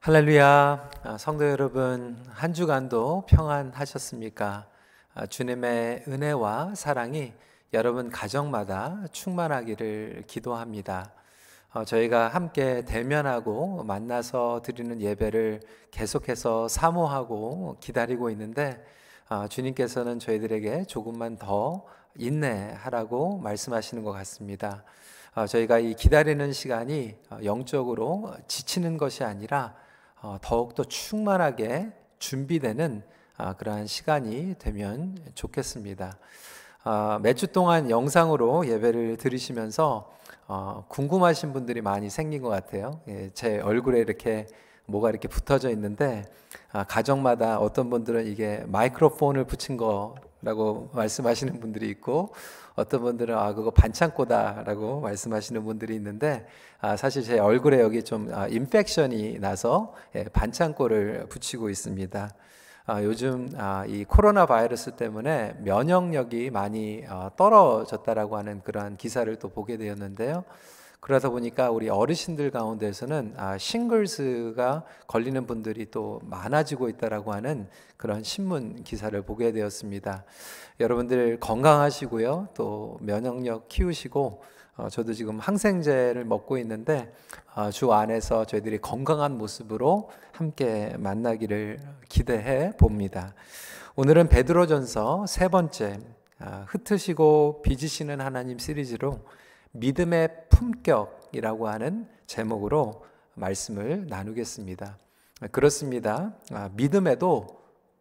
할렐루야. 아, 성도 여러분, 한 주간도 평안하셨습니까? 아, 주님의 은혜와 사랑이 여러분 가정마다 충만하기를 기도합니다. 어, 저희가 함께 대면하고 만나서 드리는 예배를 계속해서 사모하고 기다리고 있는데 아, 주님께서는 저희들에게 조금만 더 인내하라고 말씀하시는 것 같습니다. 어, 저희가 이 기다리는 시간이 어, 영적으로 지치는 것이 아니라 어, 더욱더 충만하게 준비되는 아, 그러한 시간이 되면 좋겠습니다. 아, 몇주 동안 영상으로 예배를 들으시면서 어, 궁금하신 분들이 많이 생긴 것 같아요. 예, 제 얼굴에 이렇게 뭐가 이렇게 붙어져 있는데 아, 가정마다 어떤 분들은 이게 마이크로폰을 붙인 거라고 말씀하시는 분들이 있고 어떤 분들은 아 그거 반창고다라고 말씀하시는 분들이 있는데 아, 사실 제 얼굴에 여기 좀 아, 인펙션이 나서 예, 반창고를 붙이고 있습니다. 아, 요즘 아, 이 코로나 바이러스 때문에 면역력이 많이 어, 떨어졌다라고 하는 그러한 기사를 또 보게 되었는데요. 그러다 보니까 우리 어르신들 가운데서는 아, 싱글스가 걸리는 분들이 또 많아지고 있다라고 하는 그런 신문 기사를 보게 되었습니다. 여러분들 건강하시고요, 또 면역력 키우시고 어, 저도 지금 항생제를 먹고 있는데 어, 주 안에서 저희들이 건강한 모습으로 함께 만나기를 기대해 봅니다. 오늘은 베드로전서 세 번째 아, 흩으시고 빚으시는 하나님 시리즈로 믿음의 품격이라고 하는 제목으로 말씀을 나누겠습니다. 그렇습니다. 아, 믿음에도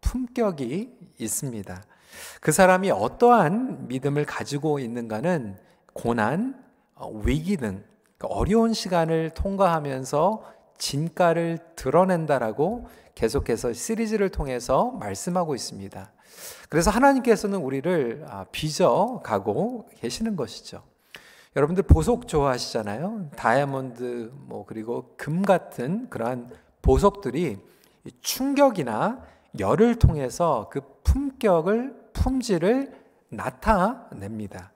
품격이 있습니다. 그 사람이 어떠한 믿음을 가지고 있는가는 고난, 어, 위기 등 그러니까 어려운 시간을 통과하면서 진가를 드러낸다라고 계속해서 시리즈를 통해서 말씀하고 있습니다. 그래서 하나님께서는 우리를 아, 빚어 가고 계시는 것이죠. 여러분들 보석 좋아하시잖아요. 다이아몬드 뭐 그리고 금 같은 그러한 보석들이 충격이나 열을 통해서 그 품격을 품질을 나타냅니다.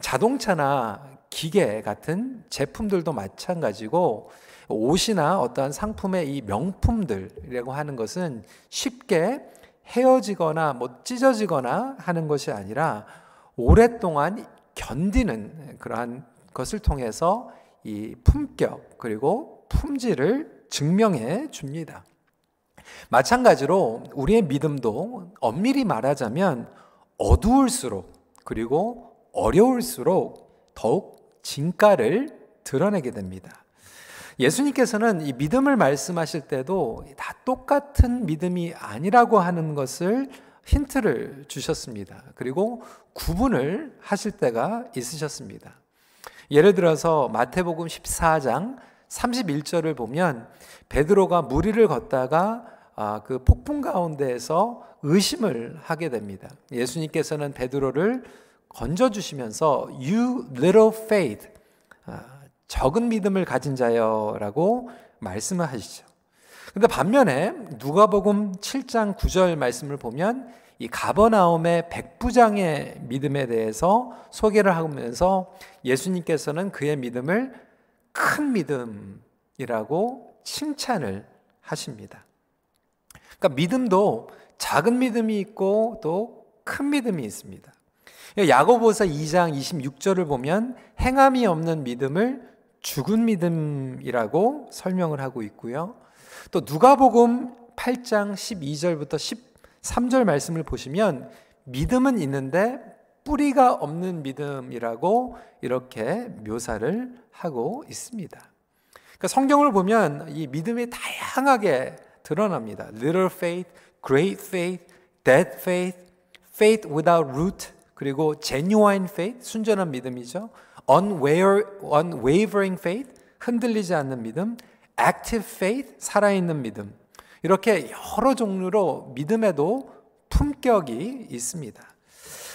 자동차나 기계 같은 제품들도 마찬가지고 옷이나 어떠한 상품의 이 명품들이라고 하는 것은 쉽게 헤어지거나 뭐 찢어지거나 하는 것이 아니라 오랫동안 견디는 그러한 것을 통해서 이 품격 그리고 품질을 증명해 줍니다. 마찬가지로 우리의 믿음도 엄밀히 말하자면 어두울수록 그리고 어려울수록 더욱 진가를 드러내게 됩니다. 예수님께서는 이 믿음을 말씀하실 때도 다 똑같은 믿음이 아니라고 하는 것을 힌트를 주셨습니다. 그리고 구분을 하실 때가 있으셨습니다. 예를 들어서 마태복음 14장 31절을 보면 베드로가 무리를 걷다가 아, 그 폭풍 가운데에서 의심을 하게 됩니다. 예수님께서는 베드로를 건져 주시면서 you little faith 아, 적은 믿음을 가진 자여라고 말씀을 하시죠. 근데 반면에 누가복음 7장 9절 말씀을 보면 이 가버나움의 백부장의 믿음에 대해서 소개를 하면서 예수님께서는 그의 믿음을 큰 믿음이라고 칭찬을 하십니다. 그러니까 믿음도 작은 믿음이 있고 또 큰 믿음이 있습니다. 야고보서 2장 26절을 보면 행함이 없는 믿음을 죽은 믿음이라고 설명을 하고 있고요. 또 누가복음 8장 12절부터 3절 말씀을 보시면 믿음은 있는데 뿌리가 없는 믿음이라고 이렇게 묘사를 하고 있습니다. 그러니까 성경을 보면 이 믿음이 다양하게 드러납니다. Little faith, great faith, dead faith, faith without root, 그리고 genuine faith, 순전한 믿음이죠. unwavering faith, 흔들리지 않는 믿음, active faith, 살아있는 믿음. 이렇게 여러 종류로 믿음에도 품격이 있습니다.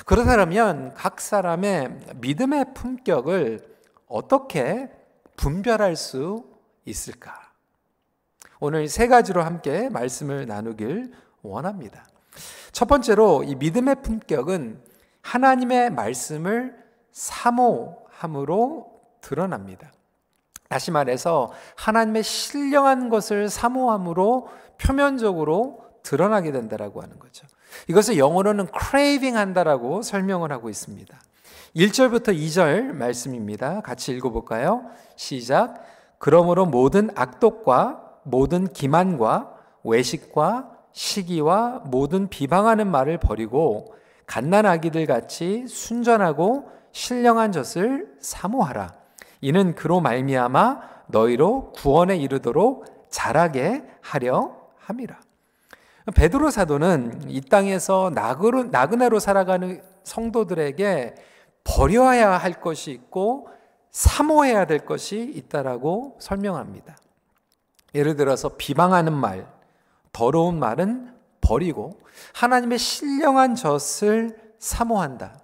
그렇다면 각 사람의 믿음의 품격을 어떻게 분별할 수 있을까? 오늘 세 가지로 함께 말씀을 나누길 원합니다. 첫 번째로 이 믿음의 품격은 하나님의 말씀을 사모함으로 드러납니다. 다시 말해서 하나님의 신령한 것을 사모함으로 표면적으로 드러나게 된다라고 하는 거죠. 이것을 영어로는 craving 한다라고 설명을 하고 있습니다. 1절부터 2절 말씀입니다. 같이 읽어 볼까요? 시작. 그러므로 모든 악독과 모든 기만과 외식과 시기와 모든 비방하는 말을 버리고 갓난 아기들 같이 순전하고 신령한 젖을 사모하라. 이는 그로 말미암아 너희로 구원에 이르도록 자라게 하려 함이라. 베드로 사도는 이 땅에서 나그네로 살아가는 성도들에게 버려야 할 것이 있고 사모해야 될 것이 있다라고 설명합니다. 예를 들어서 비방하는 말, 더러운 말은 버리고 하나님의 신령한 젖을 사모한다.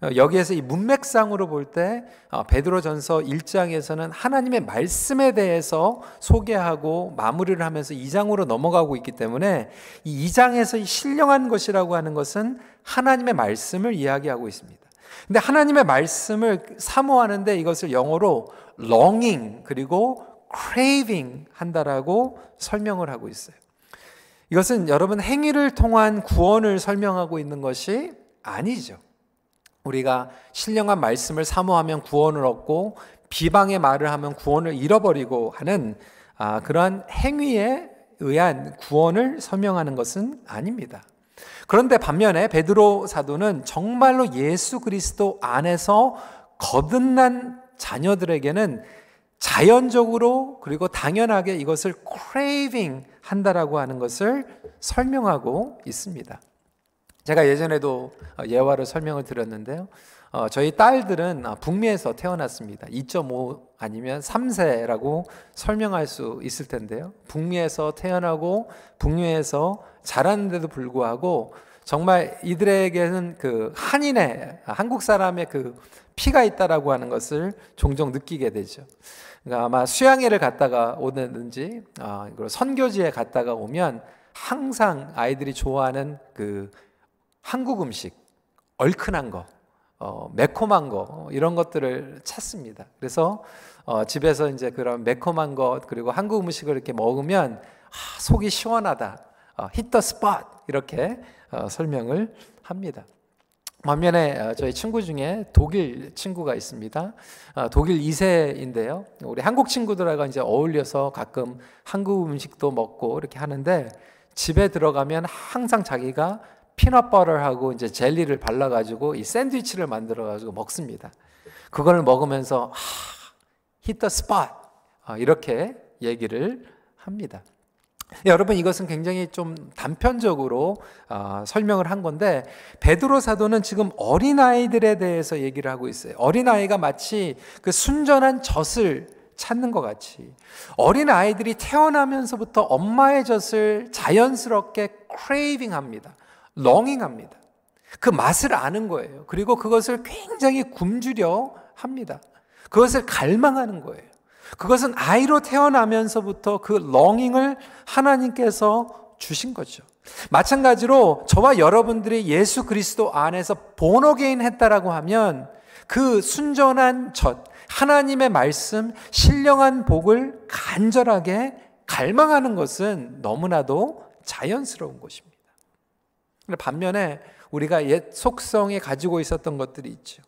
여기에서 이 문맥상으로 볼때 어, 베드로전서 1장에서는 하나님의 말씀에 대해서 소개하고 마무리를 하면서 2장으로 넘어가고 있기 때문에 이 2장에서 이 신령한 것이라고 하는 것은 하나님의 말씀을 이야기하고 있습니다. 근데 하나님의 말씀을 사모하는데 이것을 영어로 longing 그리고 craving 한다라고 설명을 하고 있어요. 이것은 여러분 행위를 통한 구원을 설명하고 있는 것이 아니죠. 우리가 신령한 말씀을 사모하면 구원을 얻고 비방의 말을 하면 구원을 잃어버리고 하는 아, 그러한 행위에 의한 구원을 설명하는 것은 아닙니다. 그런데 반면에 베드로 사도는 정말로 예수 그리스도 안에서 거듭난 자녀들에게는 자연적으로 그리고 당연하게 이것을 craving 한다라고 하는 것을 설명하고 있습니다. 제가 예전에도 예화를 설명을 드렸는데요. 어, 저희 딸들은 북미에서 태어났습니다. 2.5 아니면 3세라고 설명할 수 있을 텐데요. 북미에서 태어나고 북미에서 자랐는데도 불구하고 정말 이들에게는 그 한인의 한국 사람의 그 피가 있다라고 하는 것을 종종 느끼게 되죠. 그러니까 아마 수양회를 갔다가 오든지 아, 선교지에 갔다가 오면 항상 아이들이 좋아하는 그 한국 음식 얼큰한 거, 어, 매콤한 거 이런 것들을 찾습니다. 그래서 어, 집에서 이제 그런 매콤한 것 그리고 한국 음식을 이렇게 먹으면 아, 속이 시원하다, 어, 히터 스팟 이렇게 어, 설명을 합니다. 반면에 어, 저희 친구 중에 독일 친구가 있습니다. 어, 독일 2세인데요. 우리 한국 친구들하고 이제 어울려서 가끔 한국 음식도 먹고 이렇게 하는데 집에 들어가면 항상 자기가 피넛버터하고 이제 젤리를 발라가지고 이 샌드위치를 만들어가지고 먹습니다. 그걸 먹으면서 히터 스팟 이렇게 얘기를 합니다. 여러분 이것은 굉장히 좀 단편적으로 어, 설명을 한 건데 베드로 사도는 지금 어린 아이들에 대해서 얘기를 하고 있어요. 어린 아이가 마치 그 순전한 젖을 찾는 것 같이 어린 아이들이 태어나면서부터 엄마의 젖을 자연스럽게 크레이빙합니다. 렁잉합니다. 그 맛을 아는 거예요. 그리고 그것을 굉장히 굶주려 합니다. 그것을 갈망하는 거예요. 그것은 아이로 태어나면서부터 그 렁잉을 하나님께서 주신 거죠. 마찬가지로 저와 여러분들이 예수 그리스도 안에서 본어게인 했다라고 하면 그 순전한 젖, 하나님의 말씀, 신령한 복을 간절하게 갈망하는 것은 너무나도 자연스러운 것입니다. 반면에 우리가 옛 속성에 가지고 있었던 것들이 있죠.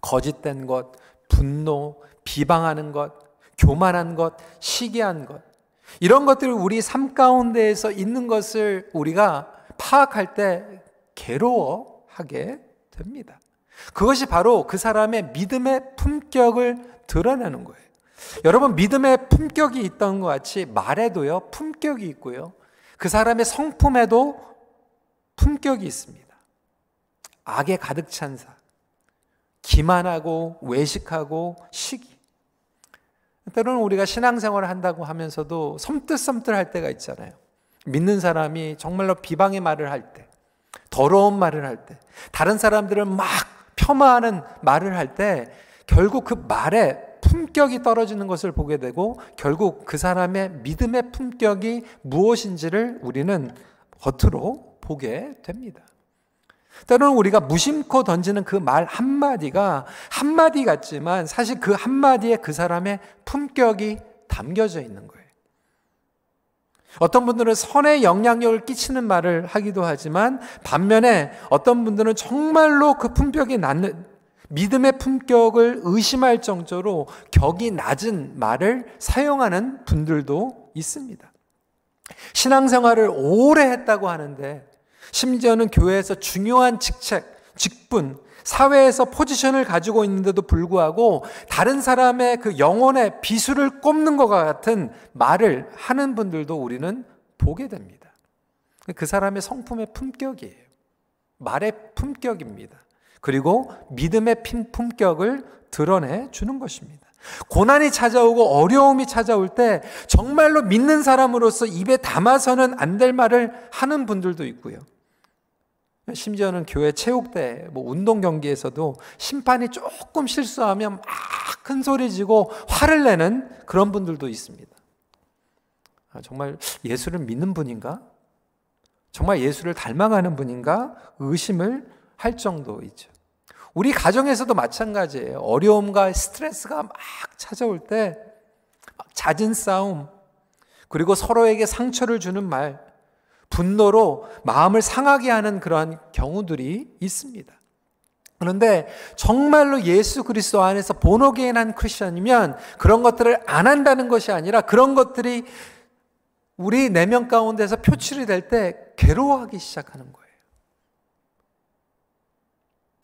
거짓된 것, 분노, 비방하는 것, 교만한 것, 시기한 것. 이런 것들을 우리 삶 가운데에서 있는 것을 우리가 파악할 때 괴로워하게 됩니다. 그것이 바로 그 사람의 믿음의 품격을 드러내는 거예요. 여러분, 믿음의 품격이 있던 것 같이 말에도요, 품격이 있고요. 그 사람의 성품에도 품격이 있습니다. 악에 가득 찬 사, 기만하고 외식하고 시기. 때로는 우리가 신앙생활을 한다고 하면서도 섬뜩섬뜩 할 때가 있잖아요. 믿는 사람이 정말로 비방의 말을 할 때, 더러운 말을 할 때, 다른 사람들을 막 폄하하는 말을 할 때, 결국 그 말에 품격이 떨어지는 것을 보게 되고, 결국 그 사람의 믿음의 품격이 무엇인지를 우리는 겉으로 보게 됩니다. 때로는 우리가 무심코 던지는 그 말 한마디가 한마디 같지만 사실 그 한마디에 그 사람의 품격이 담겨져 있는 거예요. 어떤 분들은 선의 영향력을 끼치는 말을 하기도 하지만 반면에 어떤 분들은 정말로 그 품격이 낮는 믿음의 품격을 의심할 정도로 격이 낮은 말을 사용하는 분들도 있습니다. 신앙생활을 오래 했다고 하는데 심지어는 교회에서 중요한 직책, 직분, 사회에서 포지션을 가지고 있는데도 불구하고 다른 사람의 그 영혼의 비수를 꼽는 것과 같은 말을 하는 분들도 우리는 보게 됩니다. 그 사람의 성품의 품격이에요. 말의 품격입니다. 그리고 믿음의 품격을 드러내 주는 것입니다. 고난이 찾아오고 어려움이 찾아올 때 정말로 믿는 사람으로서 입에 담아서는 안 될 말을 하는 분들도 있고요. 심지어는 교회 체육대, 뭐 운동 경기에서도 심판이 조금 실수하면 막 큰 소리 지고 화를 내는 그런 분들도 있습니다. 아, 정말 예수를 믿는 분인가? 정말 예수를 닮아가는 분인가? 의심을 할 정도이죠. 우리 가정에서도 마찬가지예요. 어려움과 스트레스가 막 찾아올 때 잦은 싸움, 그리고 서로에게 상처를 주는 말, 분노로 마음을 상하게 하는 그러한 경우들이 있습니다. 그런데 정말로 예수 그리스도 안에서 본어게인한 크리스천이면 그런 것들을 안 한다는 것이 아니라 그런 것들이 우리 내면 가운데서 표출이 될 때 괴로워하기 시작하는 거예요.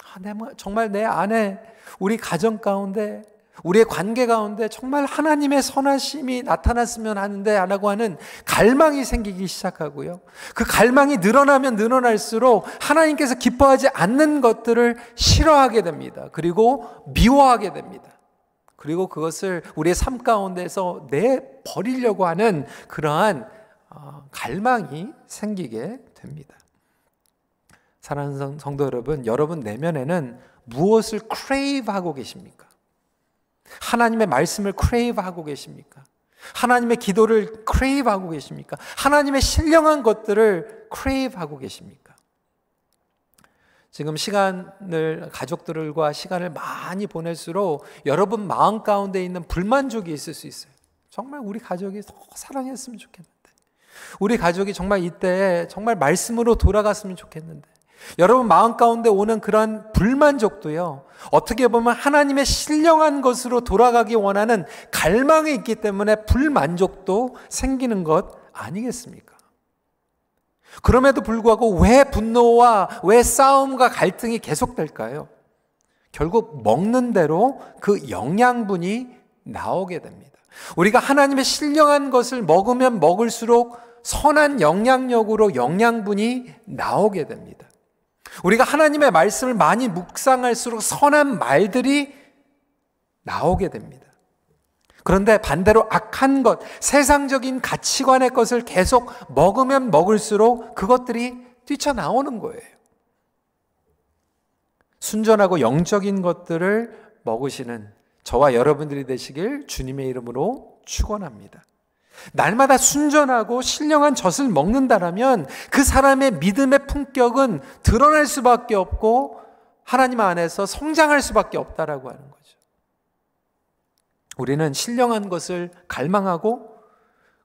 아, 내, 정말 내 안에 우리 가정 가운데 우리의 관계 가운데 정말 하나님의 선하심이 나타났으면 하는데 라고 하는 갈망이 생기기 시작하고요. 그 갈망이 늘어나면 늘어날수록 하나님께서 기뻐하지 않는 것들을 싫어하게 됩니다. 그리고 미워하게 됩니다. 그리고 그것을 우리의 삶 가운데서 내버리려고 하는 그러한 어, 갈망이 생기게 됩니다. 사랑하는 성도 여러분, 여러분 내면에는 무엇을 crave 하고 계십니까? 하나님의 말씀을 crave 하고 계십니까? 하나님의 기도를 crave 하고 계십니까? 하나님의 신령한 것들을 crave 하고 계십니까? 지금 시간을 가족들과 시간을 많이 보낼수록 여러분 마음 가운데 있는 불만족이 있을 수 있어요. 정말 우리 가족이 더 사랑했으면 좋겠는데. 우리 가족이 정말 이때 정말 말씀으로 돌아갔으면 좋겠는데. 여러분 마음 가운데 오는 그러한 불만족도요. 어떻게 보면 하나님의 신령한 것으로 돌아가기 원하는 갈망이 있기 때문에 불만족도 생기는 것 아니겠습니까? 그럼에도 불구하고 왜 분노와 왜 싸움과 갈등이 계속될까요? 결국 먹는 대로 그 영양분이 나오게 됩니다. 우리가 하나님의 신령한 것을 먹으면 먹을수록 선한 영향력으로 영양분이 나오게 됩니다. 우리가 하나님의 말씀을 많이 묵상할수록 선한 말들이 나오게 됩니다. 그런데 반대로 악한 것, 세상적인 가치관의 것을 계속 먹으면 먹을수록 그것들이 뛰쳐나오는 거예요. 순전하고 영적인 것들을 먹으시는 저와 여러분들이 되시길 주님의 이름으로 축원합니다. 날마다 순전하고 신령한 젖을 먹는다라면 그 사람의 믿음의 품격은 드러날 수밖에 없고 하나님 안에서 성장할 수밖에 없다라고 하는 거죠. 우리는 신령한 것을 갈망하고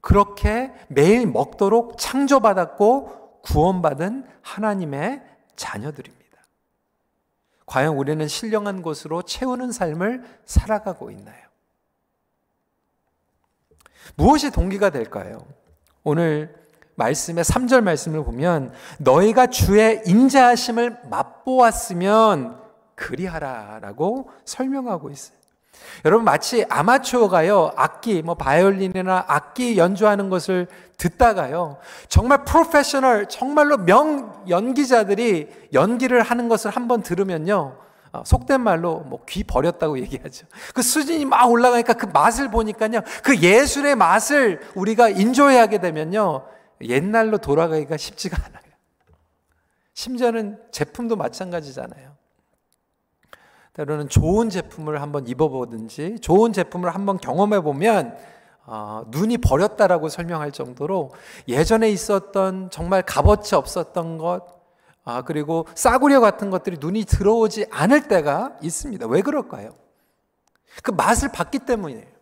그렇게 매일 먹도록 창조받았고 구원받은 하나님의 자녀들입니다. 과연 우리는 신령한 것으로 채우는 삶을 살아가고 있나요? 무엇이 동기가 될까요? 오늘 말씀의 3절 말씀을 보면 너희가 주의 인자하심을 맛보았으면 그리하라라고 설명하고 있어요. 여러분 마치 아마추어가요 악기 뭐 바이올린이나 악기 연주하는 것을 듣다가요 정말 프로페셔널 정말로 명 연기자들이 연기를 하는 것을 한번 들으면요 어, 속된 말로 뭐 귀 버렸다고 얘기하죠. 그 수준이 막 올라가니까 그 맛을 보니까요. 그 예술의 맛을 우리가 인조해하게 되면요. 옛날로 돌아가기가 쉽지가 않아요. 심지어는 제품도 마찬가지잖아요. 때로는 좋은 제품을 한번 입어보든지 좋은 제품을 한번 경험해 보면 어, 눈이 버렸다라고 설명할 정도로 예전에 있었던 정말 값어치 없었던 것, 아, 그리고 싸구려 같은 것들이 눈이 들어오지 않을 때가 있습니다. 왜 그럴까요? 그 맛을 봤기 때문이에요.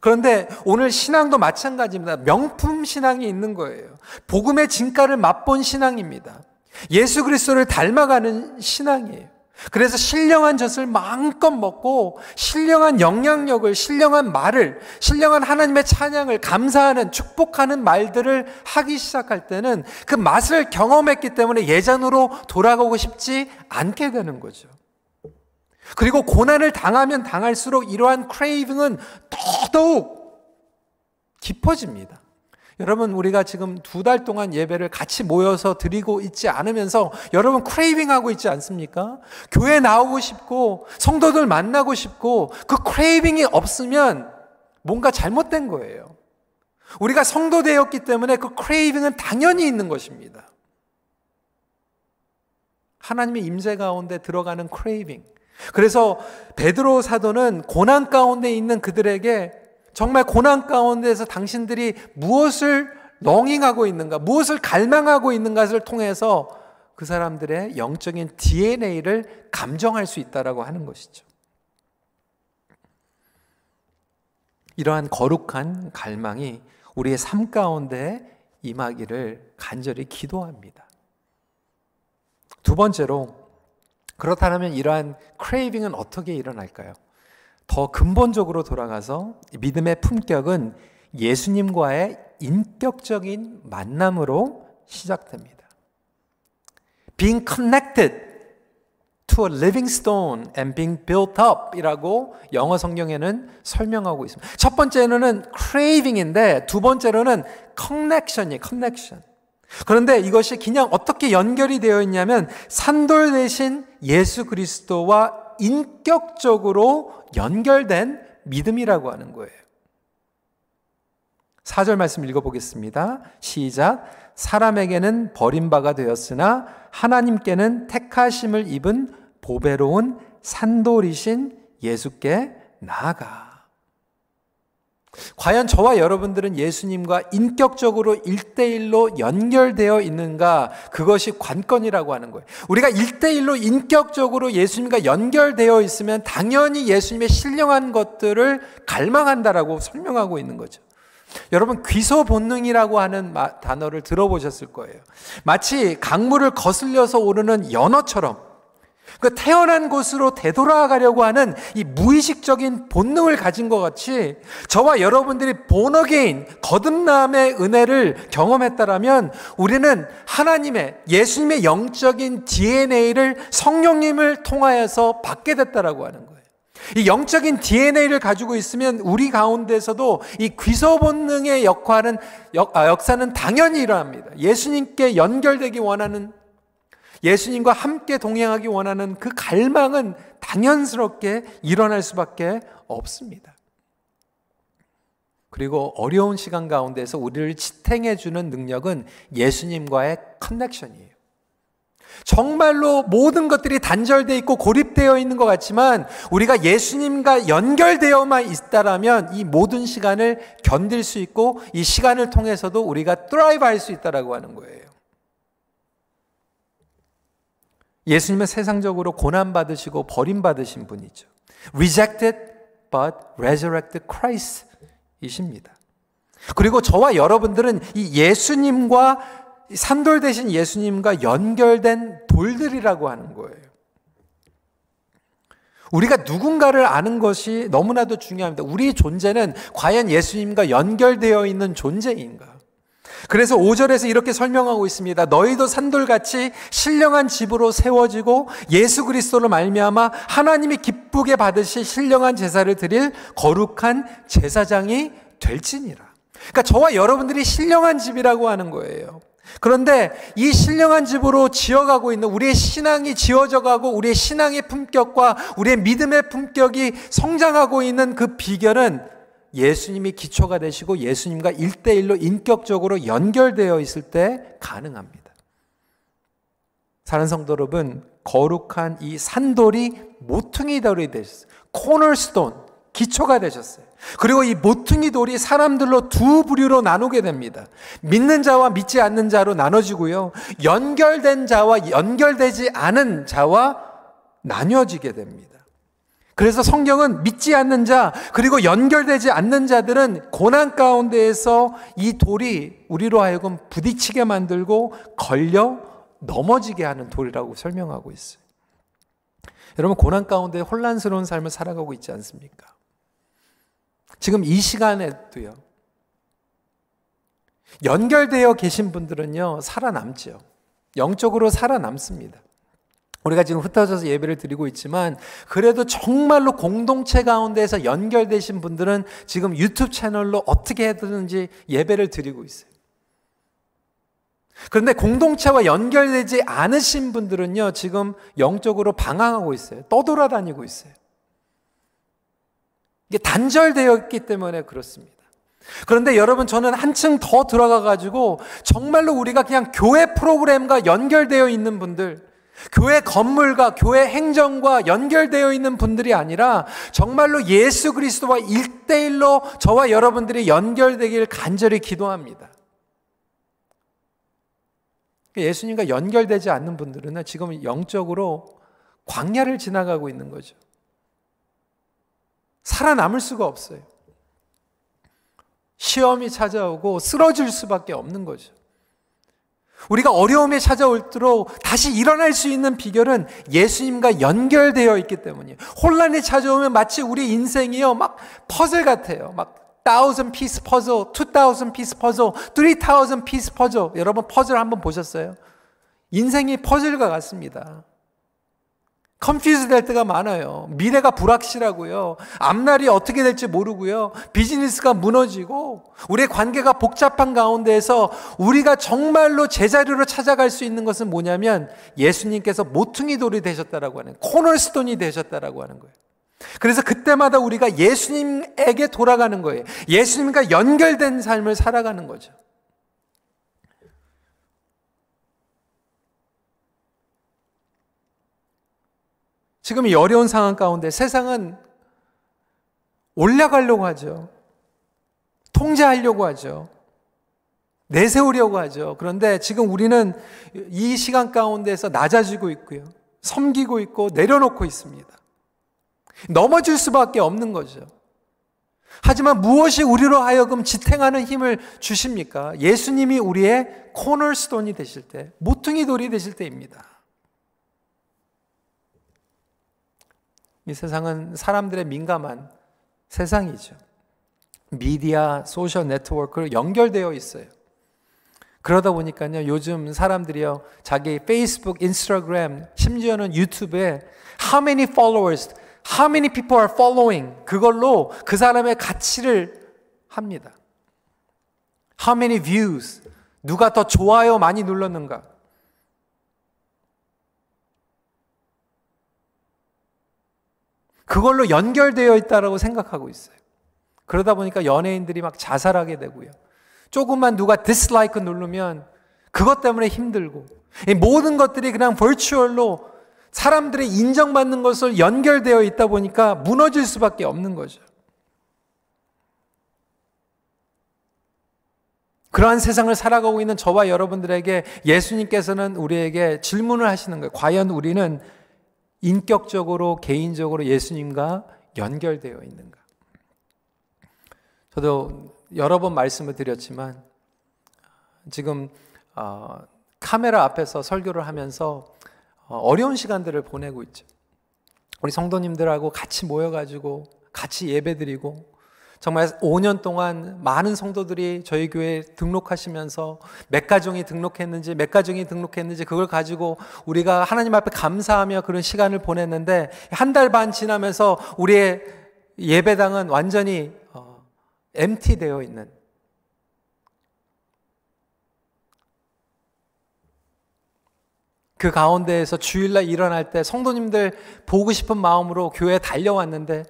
그런데 오늘 신앙도 마찬가지입니다. 명품 신앙이 있는 거예요. 복음의 진가를 맛본 신앙입니다. 예수 그리스도를 닮아가는 신앙이에요. 그래서 신령한 젖을 마음껏 먹고 신령한 영향력을, 신령한 말을, 신령한 하나님의 찬양을 감사하는, 축복하는 말들을 하기 시작할 때는 그 맛을 경험했기 때문에 예전으로 돌아가고 싶지 않게 되는 거죠. 그리고 고난을 당하면 당할수록 이러한 craving은 더더욱 깊어집니다. 여러분, 우리가 지금 두 달 동안 예배를 같이 모여서 드리고 있지 않으면서 여러분 craving 하고 있지 않습니까? 교회 나오고 싶고, 성도들 만나고 싶고, 그 craving이 없으면 뭔가 잘못된 거예요. 우리가 성도 되었기 때문에 그 craving은 당연히 있는 것입니다. 하나님의 임재 가운데 들어가는 craving. 그래서 베드로 사도는 고난 가운데 있는 그들에게 정말 고난 가운데서 당신들이 무엇을 longing하고 있는가, 무엇을 갈망하고 있는가를 통해서 그 사람들의 영적인 DNA를 감정할 수 있다라고 하는 것이죠. 이러한 거룩한 갈망이 우리의 삶 가운데 임하기를 간절히 기도합니다. 두 번째로 그렇다면 이러한 크레이빙은 어떻게 일어날까요? 더 근본적으로 돌아가서 믿음의 품격은 예수님과의 인격적인 만남으로 시작됩니다. Being connected to a living stone and being built up 이라고 영어 성경에는 설명하고 있습니다. 첫 번째로는 craving인데 두 번째로는 connection이 connection. 그런데 이것이 그냥 어떻게 연결이 되어 있냐면 산돌 대신 예수 그리스도와 인격적으로 연결된 믿음이라고 하는 거예요. 4절 말씀 읽어보겠습니다. 시작. 사람에게는 버림바가 되었으나 하나님께는 택하심을 입은 보배로운 산돌이신 예수께 나아가. 과연 저와 여러분들은 예수님과 인격적으로 일대일로 연결되어 있는가? 그것이 관건이라고 하는 거예요. 우리가 일대일로 인격적으로 예수님과 연결되어 있으면 당연히 예수님의 신령한 것들을 갈망한다라고 설명하고 있는 거죠. 여러분 귀소 본능이라고 하는 단어를 들어보셨을 거예요. 마치 강물을 거슬려서 오르는 연어처럼 그 태어난 곳으로 되돌아가려고 하는 이 무의식적인 본능을 가진 것 같이 저와 여러분들이 본어게인 거듭남의 은혜를 경험했다라면 우리는 하나님의 예수님의 영적인 DNA를 성령님을 통하여서 받게 됐다라고 하는 거예요. 이 영적인 DNA를 가지고 있으면 우리 가운데서도 이 귀소 본능의 역할은 역, 아, 역사는 당연히 일어납니다. 예수님께 연결되기 원하는 예수님과 함께 동행하기 원하는 그 갈망은 당연스럽게 일어날 수밖에 없습니다. 그리고 어려운 시간 가운데서 우리를 지탱해 주는 능력은 예수님과의 커넥션이에요. 정말로 모든 것들이 단절되어 있고 고립되어 있는 것 같지만 우리가 예수님과 연결되어만 있다라면 이 모든 시간을 견딜 수 있고 이 시간을 통해서도 우리가 드라이브 할 수 있다라고 하는 거예요. 예수님은 세상적으로 고난받으시고 버림받으신 분이죠. Rejected but resurrected Christ 이십니다. 그리고 저와 여러분들은 이 예수님과 산돌 대신 예수님과 연결된 돌들이라고 하는 거예요. 우리가 누군가를 아는 것이 너무나도 중요합니다. 우리 존재는 과연 예수님과 연결되어 있는 존재인가? 그래서 5절에서 이렇게 설명하고 있습니다. 너희도 산돌같이 신령한 집으로 세워지고 예수 그리스도로 말미암아 하나님이 기쁘게 받으실 신령한 제사를 드릴 거룩한 제사장이 될지니라. 그러니까 저와 여러분들이 신령한 집이라고 하는 거예요. 그런데 이 신령한 집으로 지어가고 있는 우리의 신앙이 지어져 가고 우리의 신앙의 품격과 우리의 믿음의 품격이 성장하고 있는 그 비결은 예수님이 기초가 되시고 예수님과 일대일로 인격적으로 연결되어 있을 때 가능합니다. 사는 성도 여러분, 거룩한 이 산돌이 모퉁이 돌이 됐어요. 코너스톤, 기초가 되셨어요. 그리고 이 모퉁이 돌이 사람들로 두 부류로 나누게 됩니다. 믿는 자와 믿지 않는 자로 나눠지고요. 연결된 자와 연결되지 않은 자와 나뉘어지게 됩니다. 그래서 성경은 믿지 않는 자, 그리고 연결되지 않는 자들은 고난 가운데에서 이 돌이 우리로 하여금 부딪히게 만들고 걸려 넘어지게 하는 돌이라고 설명하고 있어요. 여러분, 고난 가운데 혼란스러운 삶을 살아가고 있지 않습니까? 지금 이 시간에도요. 연결되어 계신 분들은요, 살아남죠. 영적으로 살아남습니다. 우리가 지금 흩어져서 예배를 드리고 있지만 그래도 정말로 공동체 가운데에서 연결되신 분들은 지금 유튜브 채널로 어떻게 해든지 예배를 드리고 있어요. 그런데 공동체와 연결되지 않으신 분들은요, 지금 영적으로 방황하고 있어요. 떠돌아다니고 있어요. 이게 단절되어 있기 때문에 그렇습니다. 그런데 여러분 저는 한층 더 들어가 가지고 정말로 우리가 그냥 교회 프로그램과 연결되어 있는 분들 교회 건물과 교회 행정과 연결되어 있는 분들이 아니라 정말로 예수 그리스도와 일대일로 저와 여러분들이 연결되길 간절히 기도합니다. 예수님과 연결되지 않는 분들은 지금 영적으로 광야를 지나가고 있는 거죠. 살아남을 수가 없어요. 시험이 찾아오고 쓰러질 수밖에 없는 거죠. 우리가 어려움에 찾아올수록 다시 일어날 수 있는 비결은 예수님과 연결되어 있기 때문이에요. 혼란이 찾아오면 마치 우리 인생이요, 막 퍼즐 같아요. 막 thousand piece puzzle, two thousand piece puzzle, three thousand piece puzzle. 여러분 퍼즐 한번 보셨어요? 인생이 퍼즐과 같습니다. 컨퓨즈 될 때가 많아요. 미래가 불확실하고요. 앞날이 어떻게 될지 모르고요. 비즈니스가 무너지고 우리의 관계가 복잡한 가운데에서 우리가 정말로 제자리로 찾아갈 수 있는 것은 뭐냐면 예수님께서 모퉁이 돌이 되셨다라고 하는 코널스톤이 되셨다라고 하는 거예요. 그래서 그때마다 우리가 예수님에게 돌아가는 거예요. 예수님과 연결된 삶을 살아가는 거죠. 지금 이 어려운 상황 가운데 세상은 올라가려고 하죠. 통제하려고 하죠. 내세우려고 하죠. 그런데 지금 우리는 이 시간 가운데서 낮아지고 있고요. 섬기고 있고 내려놓고 있습니다. 넘어질 수밖에 없는 거죠. 하지만 무엇이 우리로 하여금 지탱하는 힘을 주십니까? 예수님이 우리의 코널스톤이 되실 때, 모퉁이 돌이 되실 때입니다. 이 세상은 사람들의 민감한 세상이죠. 미디어, 소셜 네트워크로 연결되어 있어요. 그러다 보니까요, 요즘 사람들이요, 자기 페이스북, 인스타그램, 심지어는 유튜브에 how many followers, how many people are following, 그걸로 그 사람의 가치를 합니다. how many views, 누가 더 좋아요 많이 눌렀는가. 그걸로 연결되어 있다라고 생각하고 있어요. 그러다 보니까 연예인들이 막 자살하게 되고요. 조금만 누가 디스라이크 누르면 그것 때문에 힘들고 모든 것들이 그냥 벌추얼로 사람들의 인정받는 것을 연결되어 있다 보니까 무너질 수밖에 없는 거죠. 그러한 세상을 살아가고 있는 저와 여러분들에게 예수님께서는 우리에게 질문을 하시는 거예요. 과연 우리는 인격적으로 개인적으로 예수님과 연결되어 있는가? 저도 여러 번 말씀을 드렸지만 지금 어, 카메라 앞에서 설교를 하면서 어, 어려운 시간들을 보내고 있죠. 우리 성도님들하고 같이 모여가지고 같이 예배드리고 정말 5년 동안 많은 성도들이 저희 교회에 등록하시면서 몇 가정이 등록했는지 몇 가정이 등록했는지 그걸 가지고 우리가 하나님 앞에 감사하며 그런 시간을 보냈는데 한 달 반 지나면서 우리의 예배당은 완전히 어, MT 되어 있는. 그 가운데에서 주일날 일어날 때 성도님들 보고 싶은 마음으로 교회에 달려왔는데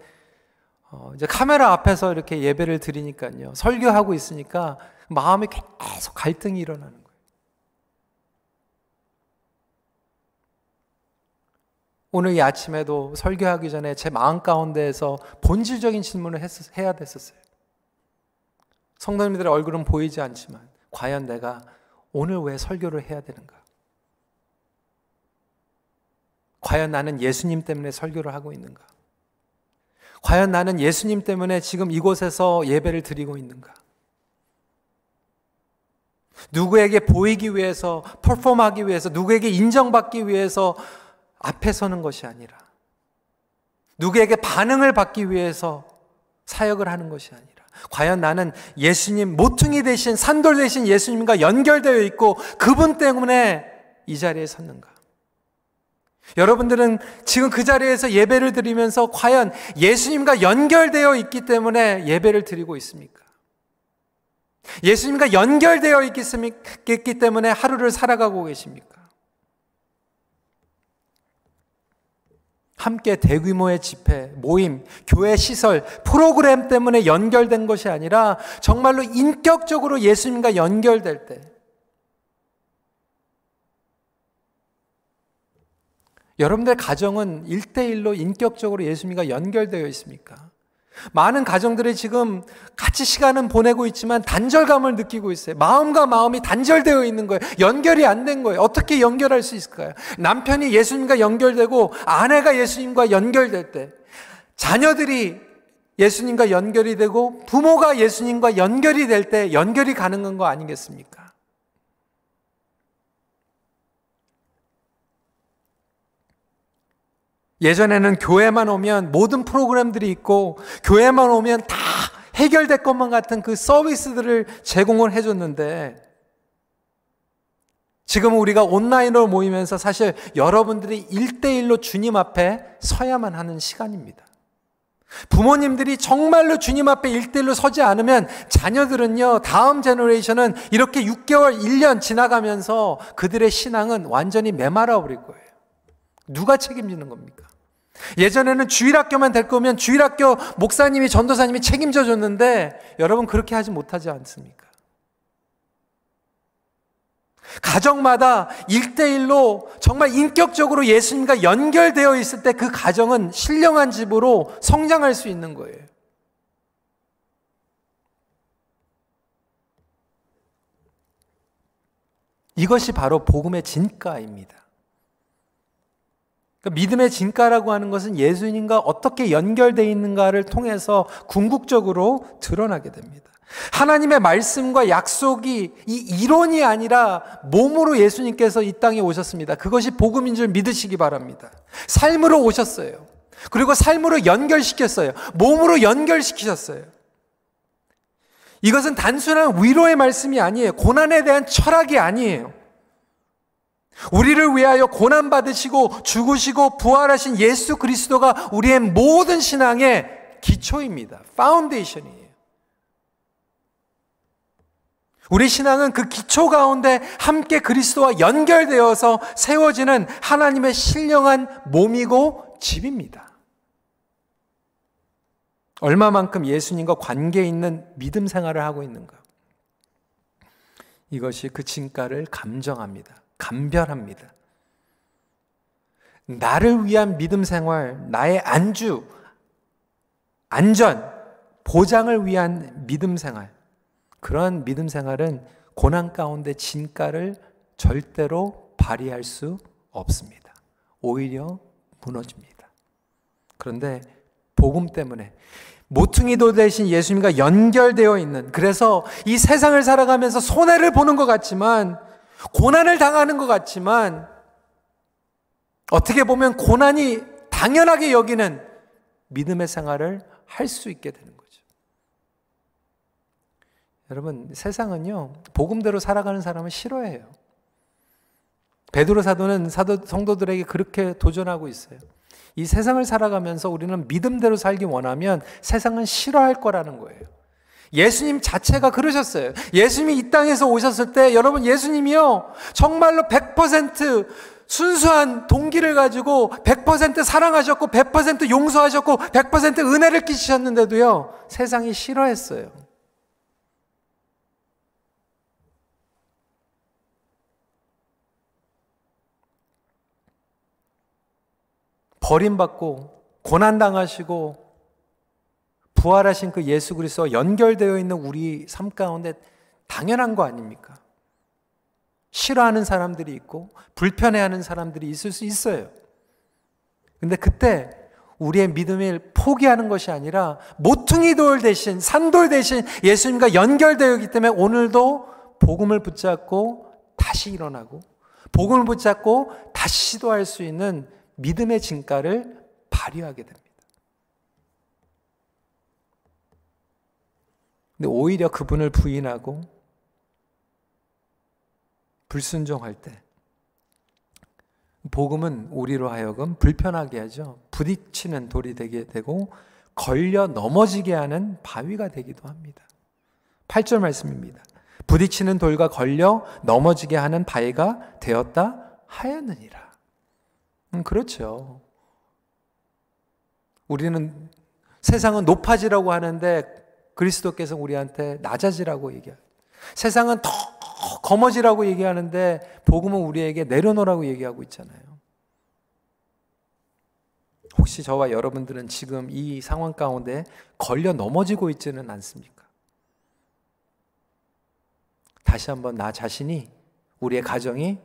어, 이제 카메라 앞에서 이렇게 예배를 드리니까요. 설교하고 있으니까 마음에 계속 갈등이 일어나는 거예요. 오늘 이 아침에도 설교하기 전에 제 마음 가운데에서 본질적인 질문을 했, 해야 됐었어요. 성도님들의 얼굴은 보이지 않지만 과연 내가 오늘 왜 설교를 해야 되는가? 과연 나는 예수님 때문에 설교를 하고 있는가? 과연 나는 예수님 때문에 지금 이곳에서 예배를 드리고 있는가? 누구에게 보이기 위해서, 퍼폼하기 위해서, 누구에게 인정받기 위해서 앞에 서는 것이 아니라, 누구에게 반응을 받기 위해서 사역을 하는 것이 아니라, 과연 나는 예수님, 모퉁이 대신, 산돌 대신 예수님과 연결되어 있고, 그분 때문에 이 자리에 섰는가? 여러분들은 지금 그 자리에서 예배를 드리면서 과연 예수님과 연결되어 있기 때문에 예배를 드리고 있습니까? 예수님과 연결되어 있기 때문에 하루를 살아가고 계십니까? 함께 대규모의 집회, 모임, 교회 시설, 프로그램 때문에 연결된 것이 아니라 정말로 인격적으로 예수님과 연결될 때 여러분들 가정은 일대일로 인격적으로 예수님과 연결되어 있습니까? 많은 가정들이 지금 같이 시간은 보내고 있지만 단절감을 느끼고 있어요. 마음과 마음이 단절되어 있는 거예요. 연결이 안 된 거예요. 어떻게 연결할 수 있을까요? 남편이 예수님과 연결되고 아내가 예수님과 연결될 때, 자녀들이 예수님과 연결이 되고 부모가 예수님과 연결이 될 때 연결이 가능한 거 아니겠습니까? 예전에는 교회만 오면 모든 프로그램들이 있고 교회만 오면 다 해결될 것만 같은 그 서비스들을 제공을 해줬는데 지금 우리가 온라인으로 모이면서 사실 여러분들이 일대일로 주님 앞에 서야만 하는 시간입니다. 부모님들이 정말로 주님 앞에 일대일로 서지 않으면 자녀들은요, 다음 제너레이션은 이렇게 6개월, 1년 지나가면서 그들의 신앙은 완전히 메말아 버릴 거예요. 누가 책임지는 겁니까? 예전에는 주일학교만 될 거면 주일학교 목사님이 전도사님이 책임져 줬는데 여러분 그렇게 하지 못하지 않습니까? 가정마다 일대일로 정말 인격적으로 예수님과 연결되어 있을 때 그 가정은 신령한 집으로 성장할 수 있는 거예요. 이것이 바로 복음의 진가입니다. 그러니까 믿음의 진가라고 하는 것은 예수님과 어떻게 연결되어 있는가를 통해서 궁극적으로 드러나게 됩니다. 하나님의 말씀과 약속이 이 이론이 아니라 몸으로 예수님께서 이 땅에 오셨습니다. 그것이 복음인 줄 믿으시기 바랍니다. 삶으로 오셨어요. 그리고 삶으로 연결시켰어요. 몸으로 연결시키셨어요. 이것은 단순한 위로의 말씀이 아니에요. 고난에 대한 철학이 아니에요. 우리를 위하여 고난 받으시고 죽으시고 부활하신 예수 그리스도가 우리의 모든 신앙의 기초입니다. foundation이에요. 우리 신앙은 그 기초 가운데 함께 그리스도와 연결되어서 세워지는 하나님의 신령한 몸이고 집입니다. 얼마만큼 예수님과 관계 있는 믿음 생활을 하고 있는가? 이것이 그 진가를 감정합니다. 감별합니다. 나를 위한 믿음 생활, 나의 안주, 안전, 보장을 위한 믿음 생활, 그런 믿음 생활은 고난 가운데 진가를 절대로 발휘할 수 없습니다. 오히려 무너집니다. 그런데 복음 때문에 모퉁이도 대신 예수님과 연결되어 있는 그래서 이 세상을 살아가면서 손해를 보는 것 같지만 고난을 당하는 것 같지만 어떻게 보면 고난이 당연하게 여기는 믿음의 생활을 할 수 있게 되는 거죠. 여러분, 세상은요, 복음대로 살아가는 사람은 싫어해요. 베드로 사도는 사도 성도들에게 그렇게 도전하고 있어요. 이 세상을 살아가면서 우리는 믿음대로 살기 원하면 세상은 싫어할 거라는 거예요. 예수님 자체가 그러셨어요. 예수님이 이 땅에서 오셨을 때 여러분 예수님이요. 정말로 100% 순수한 동기를 가지고 100% 사랑하셨고 100% 용서하셨고 100% 은혜를 끼치셨는데도요. 세상이 싫어했어요. 버림받고 고난당하시고 부활하신 그 예수 그리스도와 연결되어 있는 우리 삶 가운데 당연한 거 아닙니까? 싫어하는 사람들이 있고 불편해하는 사람들이 있을 수 있어요. 근데 그때 우리의 믿음을 포기하는 것이 아니라 모퉁이 돌 대신 산돌 대신 예수님과 연결되어 있기 때문에 오늘도 복음을 붙잡고 다시 일어나고 복음을 붙잡고 다시 시도할 수 있는 믿음의 진가를 발휘하게 됩니다. 근데 오히려 그분을 부인하고 불순종할 때 복음은 우리로 하여금 불편하게 하죠. 부딪히는 돌이 되게 되고 걸려 넘어지게 하는 바위가 되기도 합니다. 8절 말씀입니다. 부딪히는 돌과 걸려 넘어지게 하는 바위가 되었다 하였느니라. 음, 그렇죠. 우리는 세상은 높아지라고 하는데 그리스도께서 우리한테 낮아지라고 얘기해요. 세상은 더 거머지라고 얘기하는데 복음은 우리에게 내려놓으라고 얘기하고 있잖아요. 혹시 저와 여러분들은 지금 이 상황 가운데 걸려 넘어지고 있지는 않습니까? 다시 한번 나 자신이 우리의 가정이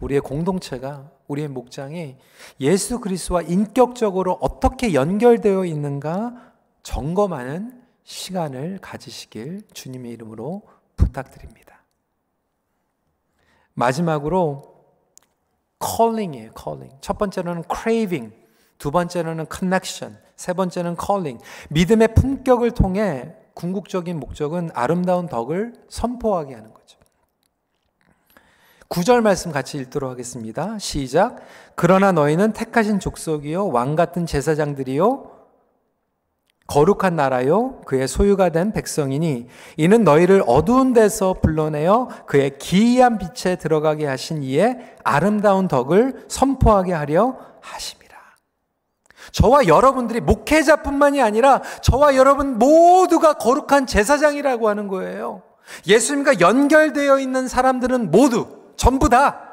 우리의 공동체가 우리의 목장이 예수 그리스도와 인격적으로 어떻게 연결되어 있는가 점검하는 시간을 가지시길 주님의 이름으로 부탁드립니다. 마지막으로 calling이에요, calling. 첫 번째로는 craving, 두 번째로는 connection, 세 번째는 calling. 믿음의 품격을 통해 궁극적인 목적은 아름다운 덕을 선포하게 하는 거죠. 9절 말씀 같이 읽도록 하겠습니다. 시작. 그러나 너희는 택하신 족속이요 왕 같은 제사장들이요 거룩한 나라요 그의 소유가 된 백성이니 이는 너희를 어두운 데서 불러내어 그의 기이한 빛에 들어가게 하신 이의 아름다운 덕을 선포하게 하려 하심이라. 저와 여러분들이 목회자뿐만이 아니라 저와 여러분 모두가 거룩한 제사장이라고 하는 거예요. 예수님과 연결되어 있는 사람들은 모두 전부 다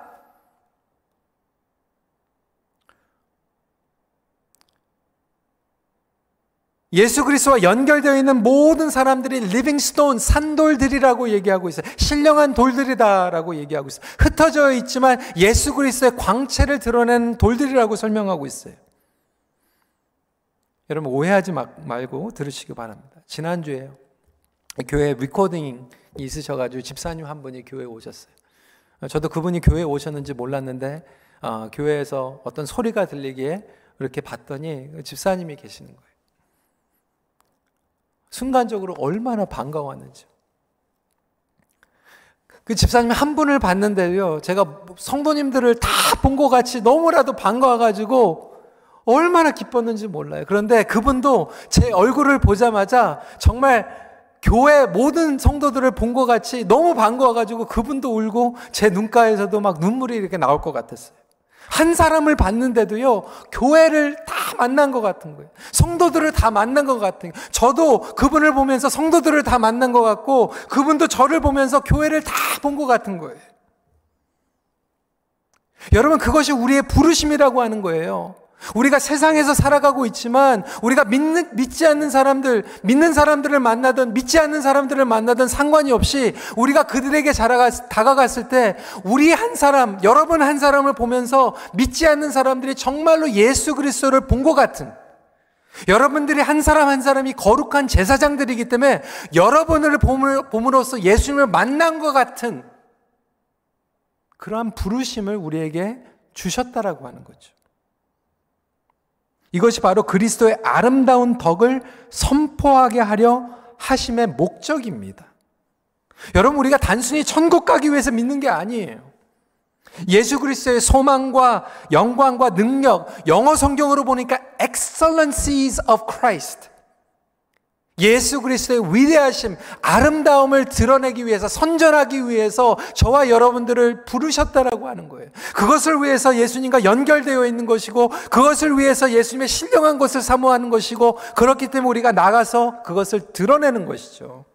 예수 그리스도와 연결되어 있는 모든 사람들이 living stone 산돌들이라고 얘기하고 있어요. 신령한 돌들이다라고 얘기하고 있어요. 흩어져 있지만 예수 그리스도의 광채를 드러낸 돌들이라고 설명하고 있어요. 여러분 오해하지 말고 들으시기 바랍니다. 지난주에 교회 리코딩이 있으셔가지고 집사님 한 분이 교회에 오셨어요. 저도 그분이 교회에 오셨는지 몰랐는데 어, 교회에서 어떤 소리가 들리기에 이렇게 봤더니 집사님이 계시는 거예요. 순간적으로 얼마나 반가웠는지. 그 집사님 한 분을 봤는데요. 제가 성도님들을 다 본 것 같이 너무라도 반가워가지고 얼마나 기뻤는지 몰라요. 그런데 그분도 제 얼굴을 보자마자 정말 교회 모든 성도들을 본 것 같이 너무 반가워가지고 그분도 울고 제 눈가에서도 막 눈물이 이렇게 나올 것 같았어요. 한 사람을 봤는데도요, 교회를 다 만난 것 같은 거예요. 성도들을 다 만난 것 같은 거예요. 저도 그분을 보면서 성도들을 다 만난 것 같고, 그분도 저를 보면서 교회를 다 본 것 같은 거예요. 여러분, 그것이 우리의 부르심이라고 하는 거예요. 우리가 세상에서 살아가고 있지만 우리가 믿는, 믿지 않는 사람들, 믿는 사람들을 만나든 믿지 않는 사람들을 만나든 상관이 없이 우리가 그들에게 다가갔을 때 우리 한 사람, 여러분 한 사람을 보면서 믿지 않는 사람들이 정말로 예수 그리스도를 본 것 같은 여러분들이 한 사람 한 사람이 거룩한 제사장들이기 때문에 여러분을 봄으로써 예수님을 만난 것 같은 그러한 부르심을 우리에게 주셨다라고 하는 거죠. 이것이 바로 그리스도의 아름다운 덕을 선포하게 하려 하심의 목적입니다. 여러분, 우리가 단순히 천국 가기 위해서 믿는 게 아니에요. 예수 그리스도의 소망과 영광과 능력, 영어 성경으로 보니까 excellencies of Christ. 예수 그리스도의 위대하심, 아름다움을 드러내기 위해서, 선전하기 위해서 저와 여러분들을 부르셨다라고 하는 거예요. 그것을 위해서 예수님과 연결되어 있는 것이고, 그것을 위해서 예수님의 신령한 것을 사모하는 것이고, 그렇기 때문에 우리가 나가서 그것을 드러내는 것이죠.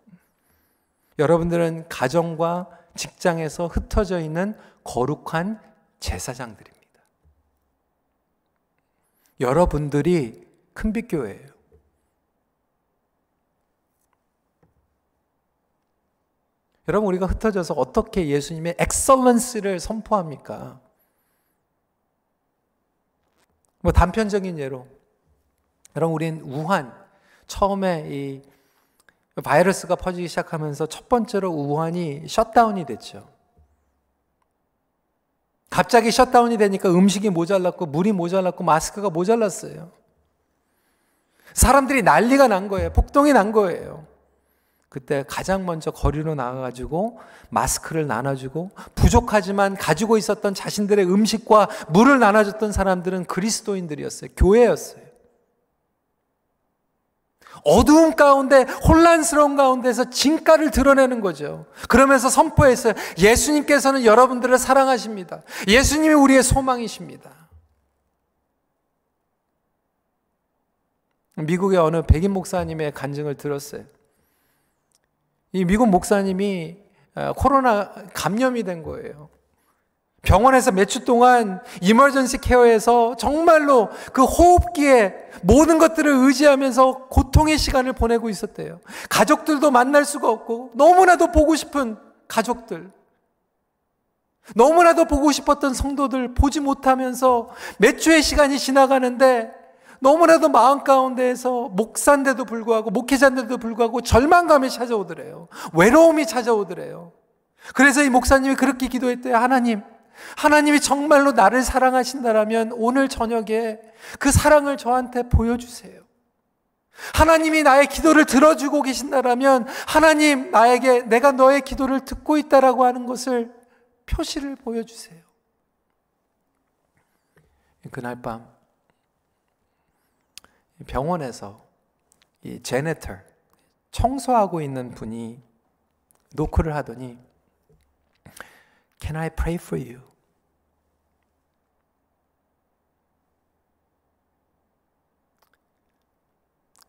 여러분들은 가정과 직장에서 흩어져 있는 거룩한 제사장들입니다. 여러분들이 큰빛교회예요. 여러분 우리가 흩어져서 어떻게 예수님의 excellence를 선포합니까? 뭐 단편적인 예로 여러분 우린 우한 처음에 이 바이러스가 퍼지기 시작하면서 첫 번째로 우한이 셧다운이 됐죠. 갑자기 셧다운이 되니까 음식이 모자랐고 물이 모자랐고 마스크가 모자랐어요. 사람들이 난리가 난 거예요. 폭동이 난 거예요. 그때 가장 먼저 거리로 나가가지고 마스크를 나눠주고 부족하지만 가지고 있었던 자신들의 음식과 물을 나눠줬던 사람들은 그리스도인들이었어요. 교회였어요. 어두운 가운데 혼란스러운 가운데서 진가를 드러내는 거죠. 그러면서 선포했어요. 예수님께서는 여러분들을 사랑하십니다. 예수님이 우리의 소망이십니다. 미국의 어느 백인 목사님의 간증을 들었어요. 이 미국 목사님이 어, 코로나 감염이 된 거예요. 병원에서 몇 주 동안 이머전시 케어에서 정말로 그 호흡기에 모든 것들을 의지하면서 고통의 시간을 보내고 있었대요. 가족들도 만날 수가 없고 너무나도 보고 싶은 가족들. 너무나도 보고 싶었던 성도들 보지 못하면서 몇 주의 시간이 지나가는데 너무나도 마음 가운데에서 목사인데도 불구하고 목회자인데도 불구하고 절망감이 찾아오더래요. 외로움이 찾아오더래요. 그래서 이 목사님이 그렇게 기도했대요. 하나님, 하나님이 정말로 나를 사랑하신다라면 오늘 저녁에 그 사랑을 저한테 보여주세요. 하나님이 나의 기도를 들어주고 계신다라면 하나님 나에게 내가 너의 기도를 듣고 있다라고 하는 것을 표시를 보여주세요. 그날 밤 병원에서 이 제네터 청소하고 있는 분이 노크를 하더니 Can I pray for you?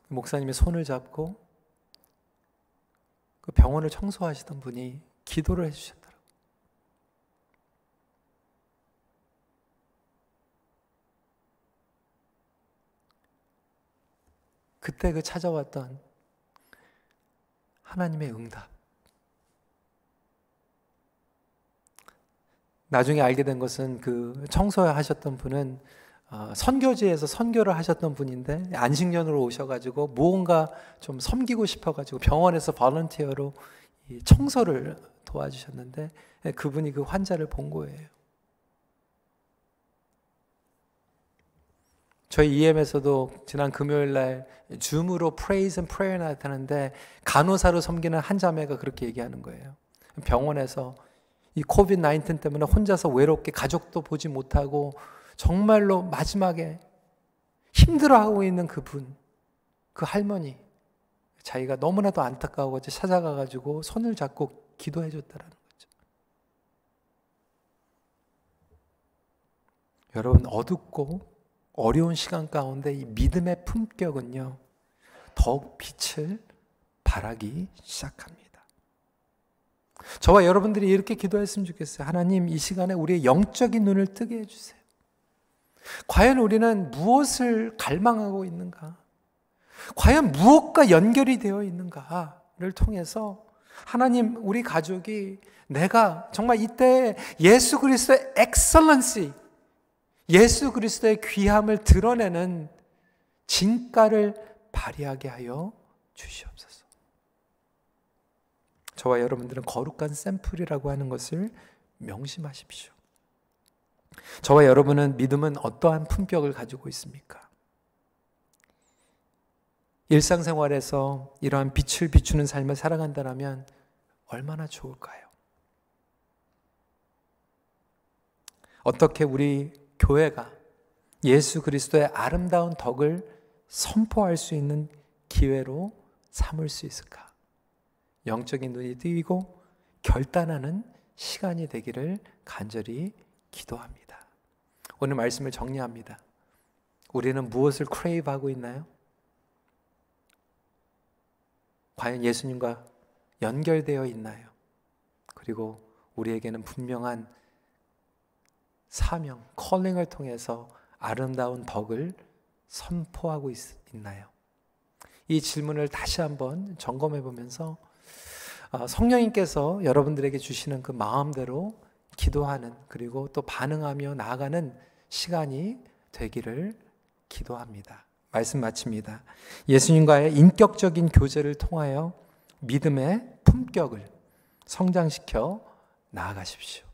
목사님이 손을 잡고 그 병원을 청소하시던 분이 기도를 해주셨다. 그때 그 찾아왔던 하나님의 응답. 나중에 알게 된 것은 그 청소하셨던 분은 어, 선교지에서 선교를 하셨던 분인데 안식년으로 오셔가지고 무언가 좀 섬기고 싶어가지고 병원에서 발런티어로 청소를 도와주셨는데 그분이 그 환자를 본 거예요. 저희 EM에서도 지난 금요일 날 줌으로 and prayer night 하는데 간호사로 섬기는 한 자매가 그렇게 얘기하는 거예요. 병원에서 이 코비드 19 때문에 혼자서 외롭게 가족도 보지 못하고 정말로 마지막에 힘들어하고 있는 그분, 그 할머니, 자기가 너무나도 안타까워 찾아가 가지고 손을 잡고 기도해 줬다라는 거죠. 여러분 어둡고 어려운 시간 가운데 이 믿음의 품격은요, 더욱 빛을 발하기 시작합니다. 저와 여러분들이 이렇게 기도했으면 좋겠어요. 하나님, 이 시간에 우리의 영적인 눈을 뜨게 해주세요. 과연 우리는 무엇을 갈망하고 있는가? 과연 무엇과 연결이 되어 있는가를 통해서 하나님, 우리 가족이 내가 정말 이때 예수 그리스도의 엑설런시, 예수 그리스도의 귀함을 드러내는 진가를 발휘하게 하여 주시옵소서. 저와 여러분들은 거룩한 샘플이라고 하는 것을 명심하십시오. 저와 여러분은 믿음은 어떠한 품격을 가지고 있습니까? 일상생활에서 이러한 빛을 비추는 삶을 살아간다면 얼마나 좋을까요? 어떻게 우리 교회가 예수 그리스도의 아름다운 덕을 선포할 수 있는 기회로 삼을 수 있을까? 영적인 눈이 뜨이고 결단하는 시간이 되기를 간절히 기도합니다. 오늘 말씀을 정리합니다. 우리는 무엇을 크레이브 하고 있나요? 과연 예수님과 연결되어 있나요? 그리고 우리에게는 분명한 사명, 컬링을 통해서 아름다운 덕을 선포하고 있, 나요 이 질문을 다시 한번 점검해 보면서 어, 성령님께서 여러분들에게 주시는 그 마음대로 기도하는 그리고 또 반응하며 나아가는 시간이 되기를 기도합니다. 말씀 마칩니다. 예수님과의 인격적인 교제를 통하여 믿음의 품격을 성장시켜 나아가십시오.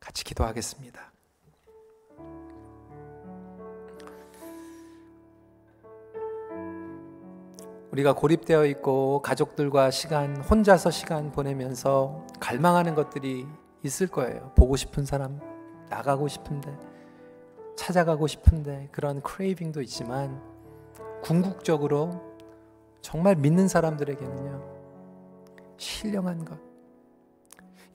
같이 기도하겠습니다. 우리가 고립되어 있고 가족들과 시간, 혼자서 시간 보내면서 갈망하는 것들이 있을 거예요. 보고 싶은 사람, 나가고 싶은데, 찾아가고 싶은데, 그런 크레이빙도 있지만, 궁극적으로 정말 믿는 사람들에게는요, 신령한 것,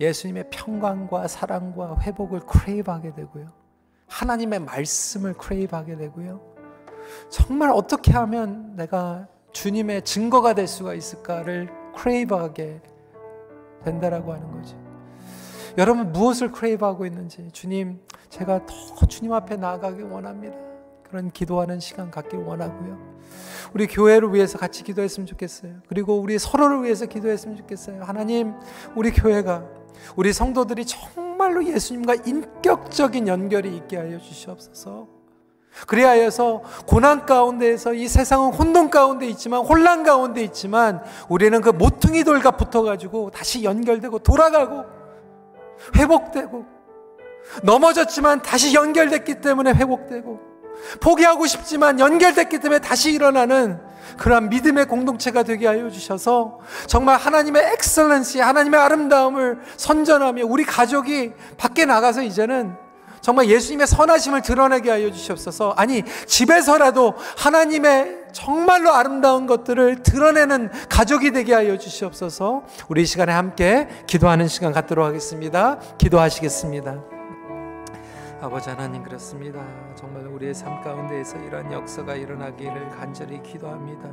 예수님의 평강과 사랑과 회복을 크레이브하게 되고요. 하나님의 말씀을 크레이브하게 되고요. 정말 어떻게 하면 내가 주님의 증거가 될 수가 있을까를 크레이브하게 된다라고 하는 거지. 여러분 무엇을 크레이브하고 있는지 주님 제가 더 주님 앞에 나아가길 원합니다. 그런 기도하는 시간 갖길 원하고요. 우리 교회를 위해서 같이 기도했으면 좋겠어요. 그리고 우리 서로를 위해서 기도했으면 좋겠어요. 하나님, 우리 교회가 우리 성도들이 정말로 예수님과 인격적인 연결이 있게 하여 주시옵소서. 그리하여서 고난 가운데에서 이 세상은 혼돈 가운데 있지만 혼란 가운데 있지만 우리는 그 모퉁이 돌과 붙어가지고 다시 연결되고 돌아가고 회복되고 넘어졌지만 다시 연결됐기 때문에 회복되고 포기하고 싶지만 연결됐기 때문에 다시 일어나는 그러한 믿음의 공동체가 되게 하여 주셔서 정말 하나님의 엑셀런시, 하나님의 아름다움을 선전하며 우리 가족이 밖에 나가서 이제는 정말 예수님의 선하심을 드러내게 하여 주시옵소서. 아니, 집에서라도 하나님의 정말로 아름다운 것들을 드러내는 가족이 되게 하여 주시옵소서. 우리 시간에 함께 기도하는 시간 갖도록 하겠습니다. 기도하시겠습니다. 아버지 하나님 그렇습니다. 정말 우리의 삶 가운데에서 이러한 역사가 일어나기를 간절히 기도합니다.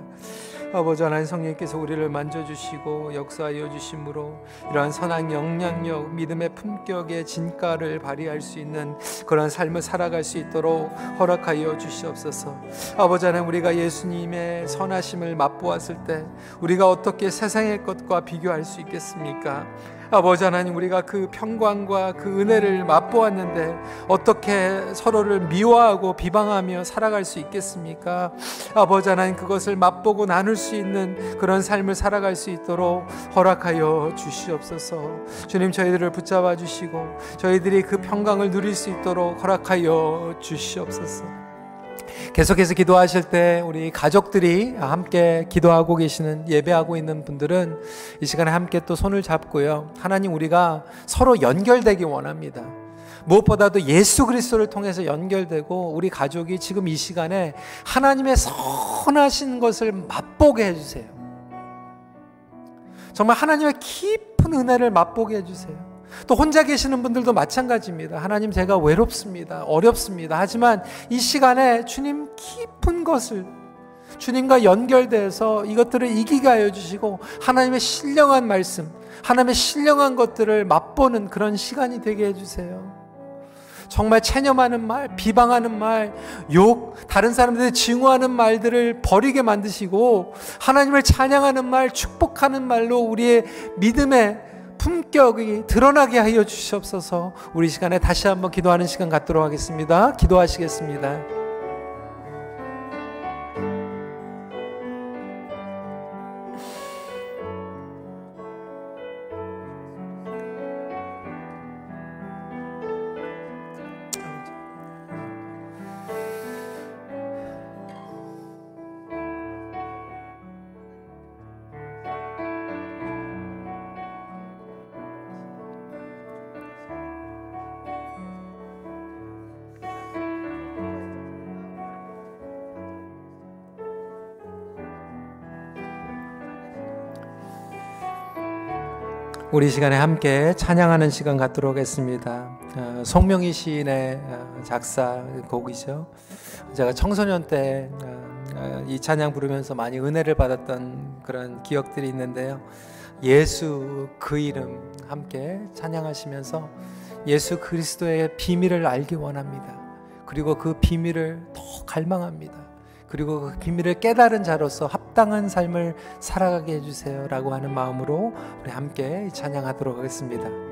아버지 하나님 성령께서 우리를 만져주시고 역사하여 주심으로 이러한 선한 영향력, 믿음의 품격의 진가를 발휘할 수 있는 그런 삶을 살아갈 수 있도록 허락하여 주시옵소서. 아버지 하나님 우리가 예수님의 선하심을 맛보았을 때 우리가 어떻게 세상의 것과 비교할 수 있겠습니까? 아버지 하나님 우리가 그 평강과 그 은혜를 맛보았는데 어떻게 서로를 미워하고 비방하며 살아갈 수 있겠습니까? 아버지 하나님 그것을 맛보고 나눌 수 있는 그런 삶을 살아갈 수 있도록 허락하여 주시옵소서. 주님 저희들을 붙잡아 주시고 저희들이 그 평강을 누릴 수 있도록 허락하여 주시옵소서. 계속해서 기도하실 때 우리 가족들이 함께 기도하고 계시는 예배하고 있는 분들은 이 시간에 함께 또 손을 잡고요. 하나님 우리가 서로 연결되기 원합니다. 무엇보다도 예수 그리스도를 통해서 연결되고 우리 가족이 지금 이 시간에 하나님의 선하신 것을 맛보게 해주세요. 정말 하나님의 깊은 은혜를 맛보게 해주세요. 또 혼자 계시는 분들도 마찬가지입니다. 하나님 제가 외롭습니다. 어렵습니다. 하지만 이 시간에 주님 깊은 것을 주님과 연결돼서 이것들을 이기게 하여 주시고 하나님의 신령한 말씀, 하나님의 신령한 것들을 맛보는 그런 시간이 되게 해 주세요. 정말 체념하는 말, 비방하는 말, 욕, 다른 사람들을 증오하는 말들을 버리게 만드시고 하나님을 찬양하는 말, 축복하는 말로 우리의 믿음의 품격이 드러나게 하여 주시옵소서. 우리 시간에 다시 한번 기도하는 시간 갖도록 하겠습니다. 기도하시겠습니다. 우리 시간에 함께 찬양하는 시간 갖도록 하겠습니다. 어, 송명희 시인의 어, 작사 곡이죠. 제가 청소년 때이 어, 찬양 부르면서 많이 은혜를 받았던 그런 기억들이 있는데요. 예수 그 이름 함께 찬양하시면서 예수 그리스도의 비밀을 알기 원합니다. 그리고 그 비밀을 더 갈망합니다. 그리고 그 비밀을 깨달은 자로서 합당한 삶을 살아가게 해주세요라고 하는 마음으로 우리 함께 찬양하도록 하겠습니다.